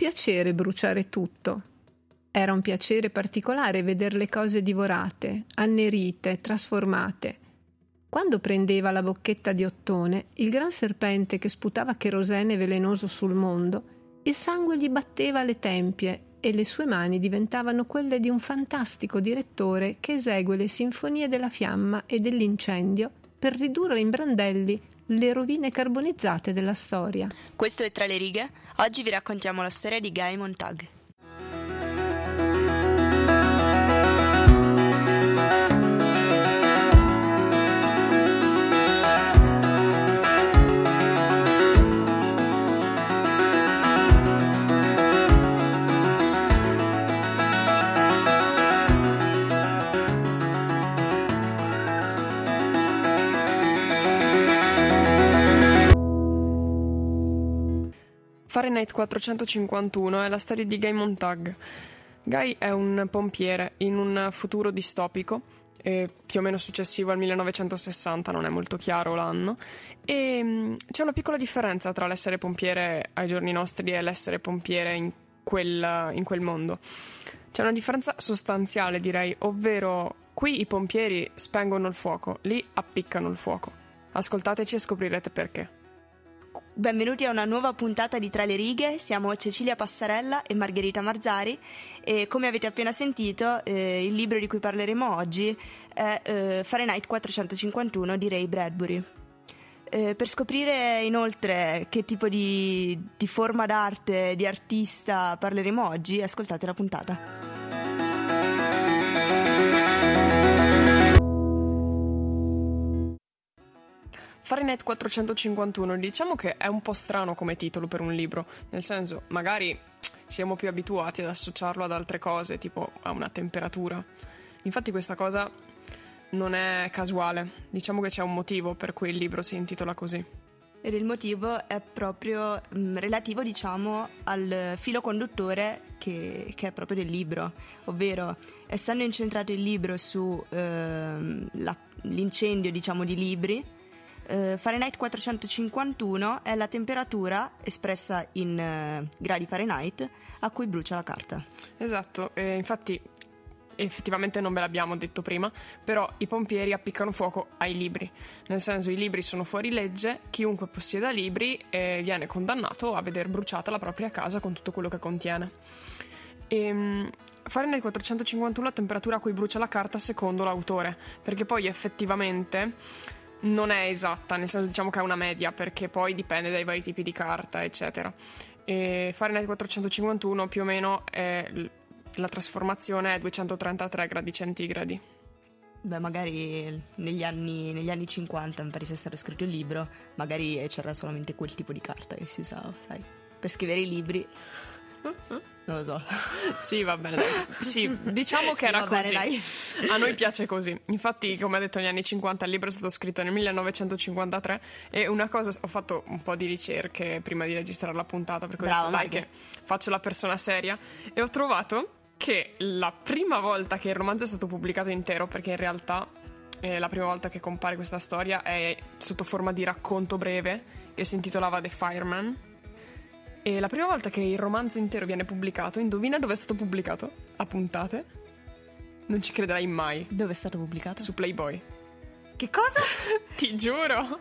piacere bruciare tutto. Era un piacere particolare vedere le cose divorate, annerite, trasformate. Quando prendeva la bocchetta di ottone, il gran serpente che sputava cherosene velenoso sul mondo, il sangue gli batteva alle tempie e le sue mani diventavano quelle di un fantastico direttore che esegue le sinfonie della fiamma e dell'incendio per ridurre in brandelli le rovine carbonizzate della storia. Questo è Tra le righe. Oggi vi raccontiamo la storia di Guy Montag. Fahrenheit 451 è la storia di Guy Montag. Guy è un pompiere in un futuro distopico, più o meno successivo al 1960, non è molto chiaro l'anno, e mm, c'è una piccola differenza tra l'essere pompiere ai giorni nostri e l'essere pompiere in quel, in quel mondo. C'è una differenza sostanziale, direi, ovvero qui i pompieri spengono il fuoco, lì appiccano il fuoco. Ascoltateci e scoprirete perché. Benvenuti a una nuova puntata di Tra le righe, siamo Cecilia Passarella e Margherita Marzari e come avete appena sentito eh, il libro di cui parleremo oggi è eh, Fahrenheit 451 di Ray Bradbury. Eh, per scoprire inoltre che tipo di, di forma d'arte, di artista parleremo oggi, ascoltate la puntata. Fahrenheit 451, diciamo che è un po' strano come titolo per un libro, nel senso, magari siamo più abituati ad associarlo ad altre cose, tipo a una temperatura. Infatti questa cosa non è casuale, diciamo che c'è un motivo per cui il libro si intitola così. Ed il motivo è proprio mh, mm, relativo, diciamo, al filo conduttore che, che, è proprio del libro, ovvero essendo incentrato il libro sull'incendio, ehm, diciamo, di libri, eh, Fahrenheit 451 è la temperatura espressa in eh, gradi Fahrenheit a cui brucia la carta. Esatto, eh, infatti effettivamente non ve l'abbiamo detto prima, però i pompieri appiccano fuoco ai libri, nel senso i libri sono fuori legge, chiunque possieda libri eh, viene condannato a vedere bruciata la propria casa con tutto quello che contiene. E, ehm, Fahrenheit 451 la temperatura a cui brucia la carta secondo l'autore, perché poi effettivamente non è esatta, nel senso diciamo che è una media perché poi dipende dai vari tipi di carta, eccetera. E Fahrenheit 451 più o meno è la trasformazione è 233 gradi centigradi. Beh, magari negli anni, negli anni 50, mi pare sia stato scritto il libro, magari c'era solamente quel tipo di carta che si usava, sai, per scrivere i libri. Non lo so. Sì, va bene. Sì, diciamo che sì, era così. Bene, A noi piace così. Infatti, come ha detto negli anni 50, il libro è stato scritto nel 1953 e una cosa, ho fatto un po' di ricerche prima di registrare la puntata, perché Bravo, ho detto, dai che faccio la persona seria e ho trovato che la prima volta che il romanzo è stato pubblicato intero, perché in realtà eh, la prima volta che compare questa storia è sotto forma di racconto breve che si intitolava The Fireman e la prima volta che il romanzo intero viene pubblicato, indovina dove è stato pubblicato? A puntate? Non ci crederai mai. Dove è stato pubblicato? Su Playboy. Che cosa? Ti giuro.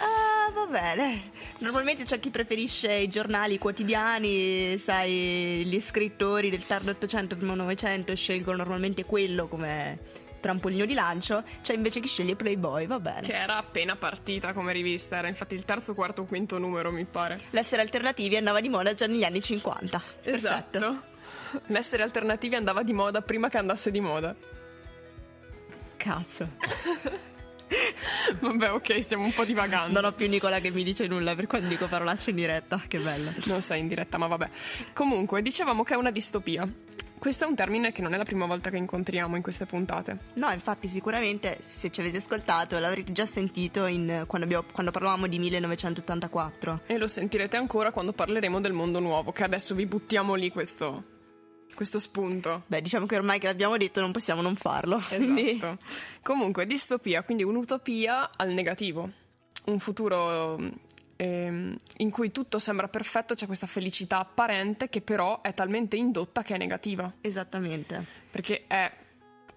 Ah, va bene. Normalmente c'è chi preferisce i giornali quotidiani, sai, gli scrittori del tardo 800 primo 900 scelgono normalmente quello come trampolino di lancio, c'è invece chi sceglie Playboy, va bene. Che era appena partita come rivista, era infatti il terzo, quarto, quinto numero, mi pare. L'essere alternativi andava di moda già negli anni 50. Esatto. Perfetto. L'essere alternativi andava di moda prima che andasse di moda. Cazzo. Vabbè, ok, stiamo un po' divagando. Non ho più Nicola che mi dice nulla per quando dico parolacce in diretta. Che bello. Non sei in diretta, ma vabbè. Comunque, dicevamo che è una distopia. Questo è un termine che non è la prima volta che incontriamo in queste puntate. No, infatti sicuramente se ci avete ascoltato l'avrete già sentito in, quando, abbiamo, quando, parlavamo di 1984. E lo sentirete ancora quando parleremo del mondo nuovo, che adesso vi buttiamo lì questo, questo spunto. Beh, diciamo che ormai che l'abbiamo detto non possiamo non farlo. Esatto. Quindi... Comunque, distopia, quindi un'utopia al negativo. Un futuro ehm, in cui tutto sembra perfetto, c'è questa felicità apparente che però è talmente indotta che è negativa. Esattamente. Perché è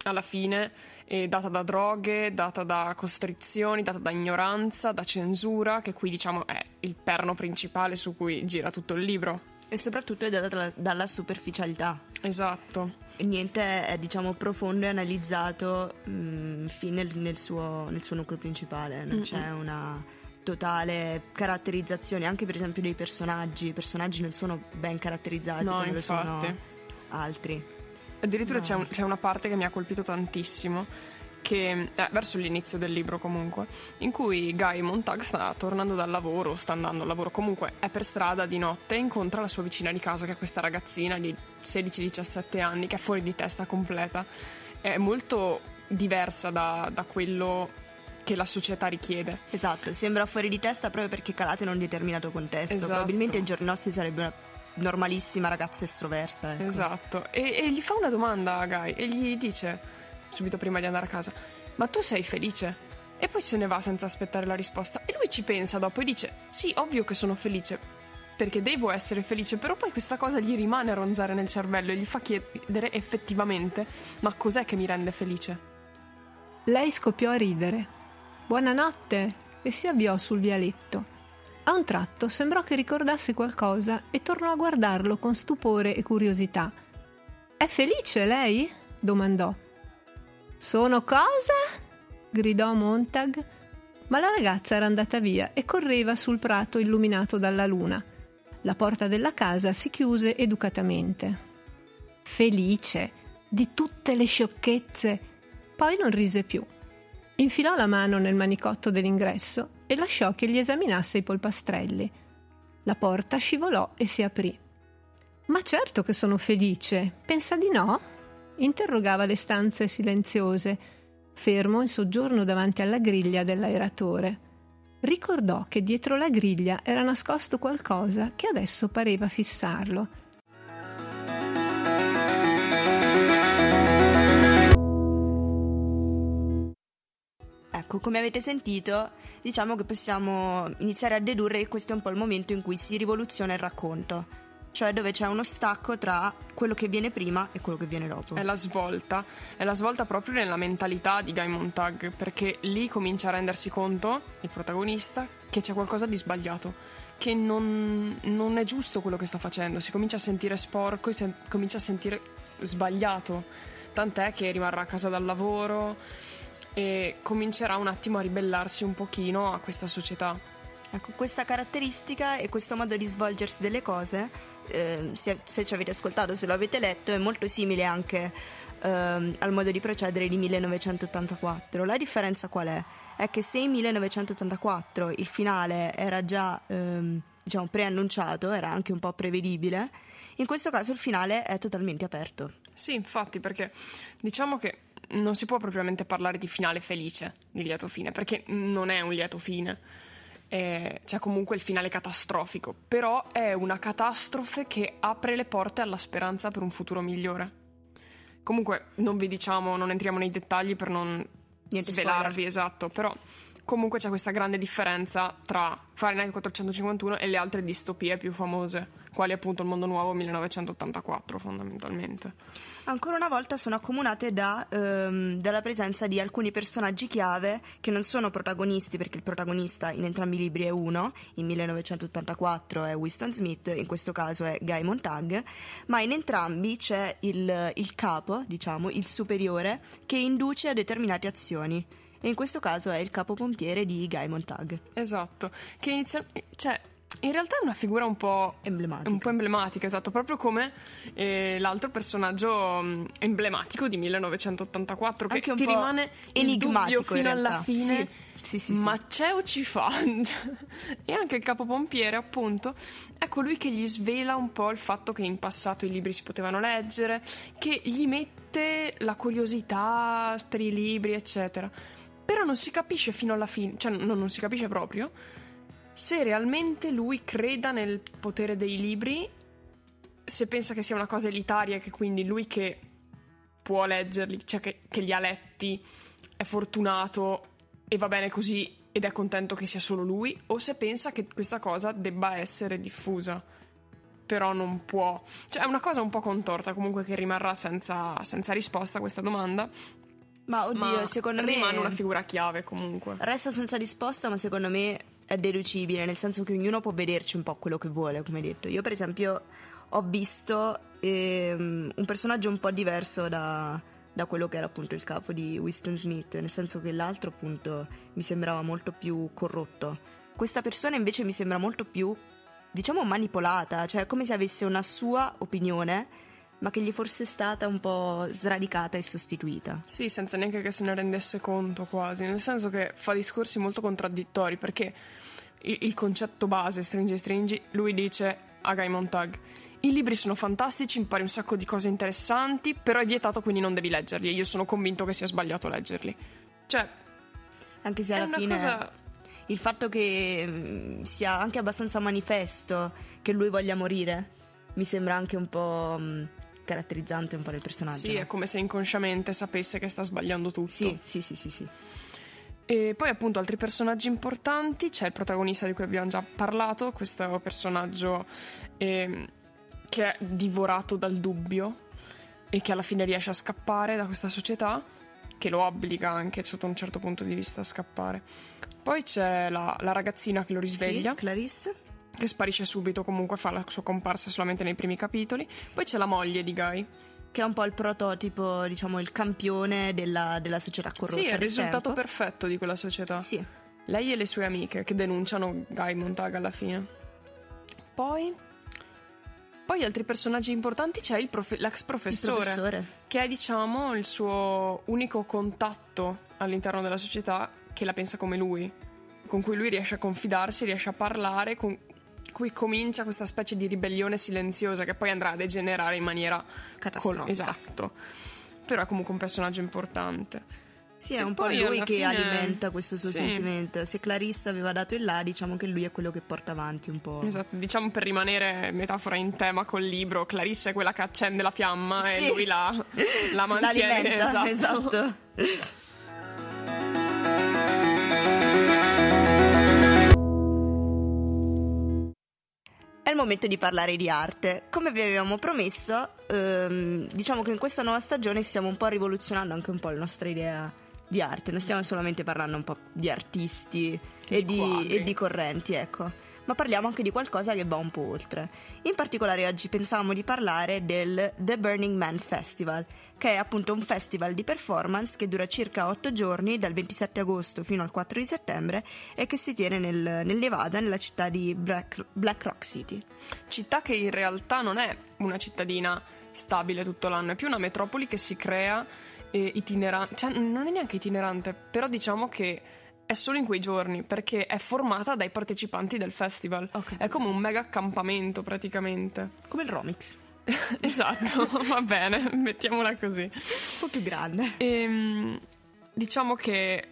alla fine è data da droghe, data da costrizioni, data da ignoranza, da censura, che qui diciamo è il perno principale su cui gira tutto il libro. E soprattutto è data dalla superficialità. Esatto. Niente è diciamo profondo e analizzato mh, mm, fin nel, nel, suo, nel, suo, nucleo principale, non Mm-mm. c'è una totale caratterizzazione anche per esempio dei personaggi, i personaggi non sono ben caratterizzati no, come infatti. lo sono altri. Addirittura no. c'è, un, c'è una parte che mi ha colpito tantissimo che eh, verso l'inizio del libro comunque, in cui Guy Montag sta tornando dal lavoro, sta andando al lavoro, comunque è per strada di notte e incontra la sua vicina di casa che è questa ragazzina di 16-17 anni che è fuori di testa completa. È molto diversa da, da quello che la società richiede. Esatto, sembra fuori di testa proprio perché calate in un determinato contesto. Esatto. Probabilmente nostri sarebbe una normalissima ragazza estroversa. Ecco. Esatto, e, e, gli fa una domanda a Guy e gli dice, subito prima di andare a casa, ma tu sei felice? E poi se ne va senza aspettare la risposta. E lui ci pensa dopo e dice, sì, ovvio che sono felice, perché devo essere felice, però poi questa cosa gli rimane a ronzare nel cervello e gli fa chiedere effettivamente, ma cos'è che mi rende felice? Lei scoppiò a ridere. Buonanotte! e si avviò sul vialetto. A un tratto sembrò che ricordasse qualcosa e tornò a guardarlo con stupore e curiosità. È felice lei? domandò. Sono cosa? gridò Montag. Ma la ragazza era andata via e correva sul prato illuminato dalla luna. La porta della casa si chiuse educatamente. Felice di tutte le sciocchezze. Poi non rise più. Infilò la mano nel manicotto dell'ingresso e lasciò che gli esaminasse i polpastrelli. La porta scivolò e si aprì. Ma certo che sono felice. Pensa di no? interrogava le stanze silenziose, fermo in soggiorno davanti alla griglia dell'aeratore. Ricordò che dietro la griglia era nascosto qualcosa che adesso pareva fissarlo Ecco, come avete sentito, diciamo che possiamo iniziare a dedurre che questo è un po' il momento in cui si rivoluziona il racconto, cioè dove c'è uno stacco tra quello che viene prima e quello che viene dopo. È la svolta, è la svolta proprio nella mentalità di Guy Montag, perché lì comincia a rendersi conto, il protagonista, che c'è qualcosa di sbagliato, che non, non è giusto quello che sta facendo, si comincia a sentire sporco, si comincia a sentire sbagliato, tant'è che rimarrà a casa dal lavoro e comincerà un attimo a ribellarsi un pochino a questa società. Ecco, questa caratteristica e questo modo di svolgersi delle cose, eh, se, se, ci avete ascoltato, se lo avete letto, è molto simile anche eh, al modo di procedere di 1984. La differenza qual è? È che se in 1984 il finale era già ehm, diciamo, preannunciato, era anche un po' prevedibile, in questo caso il finale è totalmente aperto. Sì, infatti, perché diciamo che non si può propriamente parlare di finale felice, di lieto fine, perché non è un lieto fine. Eh, c'è comunque il finale catastrofico, però è una catastrofe che apre le porte alla speranza per un futuro migliore. Comunque non vi diciamo, non entriamo nei dettagli per non Niente svelarvi, spoiler. esatto, però comunque c'è questa grande differenza tra Fahrenheit 451 e le altre distopie più famose quali appunto il mondo nuovo 1984 fondamentalmente. Ancora una volta sono accomunate da, ehm, dalla presenza di alcuni personaggi chiave che non sono protagonisti perché il protagonista in entrambi i libri è uno, in 1984 è Winston Smith, in questo caso è Guy Montag, ma in entrambi c'è il, il capo, diciamo, il superiore che induce a determinate azioni e in questo caso è il capo pompiere di Guy Montag. Esatto, che inizia, cioè in realtà è una figura un po' emblematica, un po emblematica esatto, proprio come eh, l'altro personaggio mm, emblematico di 1984 che ti rimane enigmatico fino alla fine. Sì. Sì, sì, ma c'è o ci fa? e anche il capopompiere, appunto, è colui che gli svela un po' il fatto che in passato i libri si potevano leggere, che gli mette la curiosità per i libri, eccetera. Però non si capisce fino alla fine, cioè no, non si capisce proprio se realmente lui creda nel potere dei libri, se pensa che sia una cosa elitaria, che quindi lui che può leggerli, cioè che, che li ha letti, è fortunato e va bene così ed è contento che sia solo lui o se pensa che questa cosa debba essere diffusa. Però non può. Cioè, è una cosa un po' contorta comunque che rimarrà senza, senza risposta a questa domanda. Ma oddio, ma secondo rimane me. Rimane una figura chiave comunque. Resta senza risposta, ma secondo me deducibile, nel senso che ognuno può vederci un po' quello che vuole, come detto. Io, per esempio, ho visto ehm, un personaggio un po' diverso da, da quello che era appunto il capo di Winston Smith, nel senso che l'altro appunto mi sembrava molto più corrotto. Questa persona invece mi sembra molto più, diciamo, manipolata, cioè come se avesse una sua opinione, ma che gli fosse stata un po' sradicata e sostituita. Sì, senza neanche che se ne rendesse conto quasi, nel senso che fa discorsi molto contraddittori, perché il, concetto base, stringi stringi, lui dice a Guy Montag i libri sono fantastici, impari un sacco di cose interessanti, però è vietato quindi non devi leggerli e io sono convinto che sia sbagliato leggerli. Cioè, anche se alla fine cosa... il fatto che mm, sia anche abbastanza manifesto che lui voglia morire mi sembra anche un po' mm, caratterizzante un po' del personaggio. Sì, no? è come se inconsciamente sapesse che sta sbagliando tutto. Sì, sì, sì, sì, sì. E poi appunto altri personaggi importanti, c'è il protagonista di cui abbiamo già parlato, questo personaggio eh, che è divorato dal dubbio e che alla fine riesce a scappare da questa società, che lo obbliga anche sotto un certo punto di vista a scappare. Poi c'è la, la ragazzina che lo risveglia. Sì, Clarisse. Che sparisce subito, comunque fa la sua comparsa solamente nei primi capitoli. Poi c'è la moglie di Guy che è un po' il prototipo, diciamo, il campione della, della società corrotta. Sì, è il risultato tempo. perfetto di quella società. Sì. Lei e le sue amiche che denunciano Guy Montag alla fine. Poi. Poi altri personaggi importanti c'è profe- l'ex professore, professore, che è diciamo il suo unico contatto all'interno della società che la pensa come lui, con cui lui riesce a confidarsi, riesce a parlare, con cui comincia questa specie di ribellione silenziosa che poi andrà a degenerare in maniera catastrofica. Col- esatto. Però è comunque un personaggio importante. Sì, è un po' lui che fine... alimenta questo suo sì. sentimento. Se Clarissa aveva dato il là, diciamo che lui è quello che porta avanti un po'. Esatto, diciamo per rimanere metafora in tema col libro, Clarissa è quella che accende la fiamma sì. e lui la, la mantiene. L'alimenta, esatto. esatto. momento di parlare di arte. Come vi avevamo promesso, ehm, diciamo che in questa nuova stagione stiamo un po' rivoluzionando anche un po' la nostra idea di arte. Non stiamo solamente parlando un po' di artisti e, e di, e di correnti, ecco ma parliamo anche di qualcosa che va un po' oltre. In particolare oggi pensavamo di parlare del The Burning Man Festival, che è appunto un festival di performance che dura circa 8 giorni, dal 27 agosto fino al 4 di settembre, e che si tiene nel, nel Nevada, nella città di Black, Black Rock City. Città che in realtà non è una cittadina stabile tutto l'anno, è più una metropoli che si crea eh, itinerante, cioè non è neanche itinerante, però diciamo che è solo in quei giorni perché è formata dai partecipanti del festival. Okay. È come un mega accampamento praticamente. Come il Romix. esatto, va bene, mettiamola così. Un po' più grande. E, ehm, diciamo che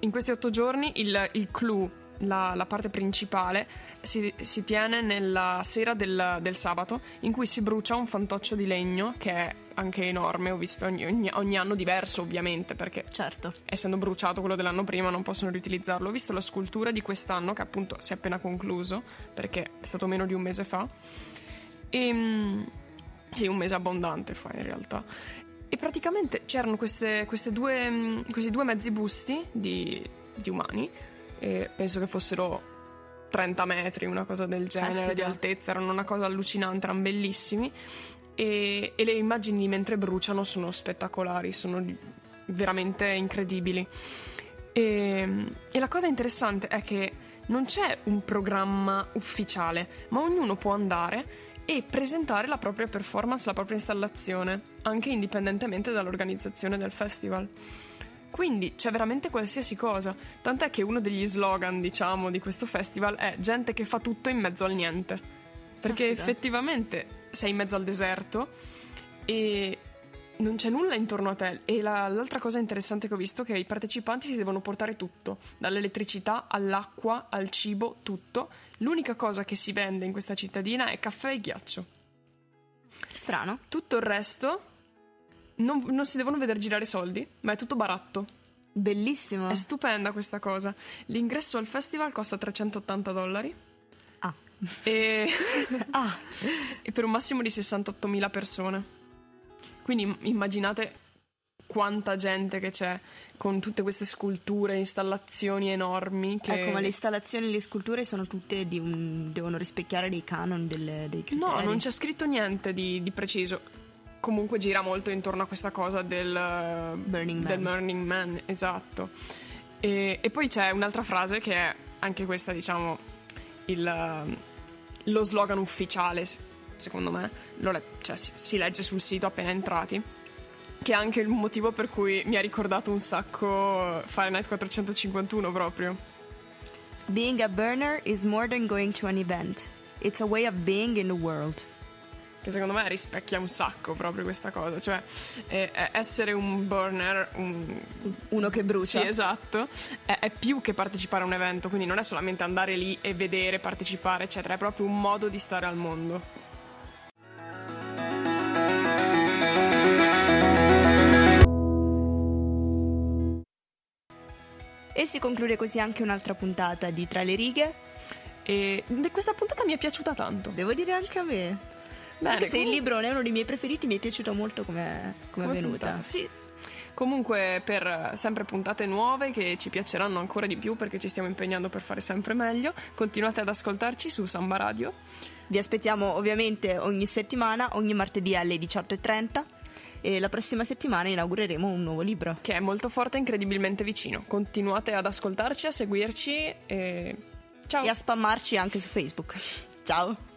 in questi otto giorni il, il clou, la, la parte principale, si, si, tiene nella sera del, del, sabato in cui si brucia un fantoccio di legno che è anche enorme, ho visto ogni, ogni, ogni, anno diverso ovviamente perché certo. essendo bruciato quello dell'anno prima non possono riutilizzarlo. Ho visto la scultura di quest'anno che appunto si è appena concluso perché è stato meno di un mese fa. E, ehm, sì, un mese abbondante fa in realtà. E praticamente c'erano queste, queste due, questi due mezzi busti di, di umani, penso che fossero 30 metri, una cosa del genere Aspetta. di altezza, erano una cosa allucinante, erano bellissimi e, e le immagini mentre bruciano sono spettacolari, sono veramente incredibili. E, e la cosa interessante è che non c'è un programma ufficiale, ma ognuno può andare e presentare la propria performance, la propria installazione, anche indipendentemente dall'organizzazione del festival. Quindi c'è veramente qualsiasi cosa, tant'è che uno degli slogan, diciamo, di questo festival è gente che fa tutto in mezzo al niente. Perché Aspetta. effettivamente sei in mezzo al deserto e non c'è nulla intorno a te. E la, l'altra cosa interessante che ho visto è che i partecipanti si devono portare tutto, dall'elettricità all'acqua, al cibo, tutto. L'unica cosa che si vende in questa cittadina è caffè e ghiaccio. Strano. Tutto il resto non, non si devono vedere girare soldi, ma è tutto baratto. Bellissimo. È stupenda questa cosa. L'ingresso al festival costa 380 dollari. E, ah. e per un massimo di 68.000 persone. Quindi immaginate quanta gente che c'è con tutte queste sculture, installazioni enormi. Che... Ecco, ma le installazioni e le sculture sono tutte di un... devono rispecchiare dei canon, delle, dei criteri. No, non c'è scritto niente di, di, preciso. Comunque gira molto intorno a questa cosa del Burning del Man. Burning Man esatto. E, e, poi c'è un'altra frase che è anche questa, diciamo, il, lo slogan ufficiale, secondo me. Le- cioè, si, si legge sul sito appena entrati che è anche il motivo per cui mi ha ricordato un sacco Fahrenheit 451 proprio. Being a burner is more than going to an event. It's a way of being in the world. Che secondo me rispecchia un sacco proprio questa cosa, cioè eh, essere un burner, un... uno che brucia. Sì, esatto, è, è, più che partecipare a un evento, quindi non è solamente andare lì e vedere, partecipare, eccetera, è proprio un modo di stare al mondo. E si conclude così anche un'altra puntata di Tra le righe. E questa puntata mi è piaciuta tanto. Devo dire anche a me. Bene, anche se comunque... il libro non è uno dei miei preferiti, mi è piaciuto molto come è venuta. Puntata. Sì. Comunque per sempre puntate nuove che ci piaceranno ancora di più perché ci stiamo impegnando per fare sempre meglio, continuate ad ascoltarci su Samba Radio. Vi aspettiamo ovviamente ogni settimana, ogni martedì alle 18.30 e la prossima settimana inaugureremo un nuovo libro. Che è molto forte e incredibilmente vicino. Continuate ad ascoltarci, a seguirci e ciao! E a spammarci anche su Facebook. Ciao!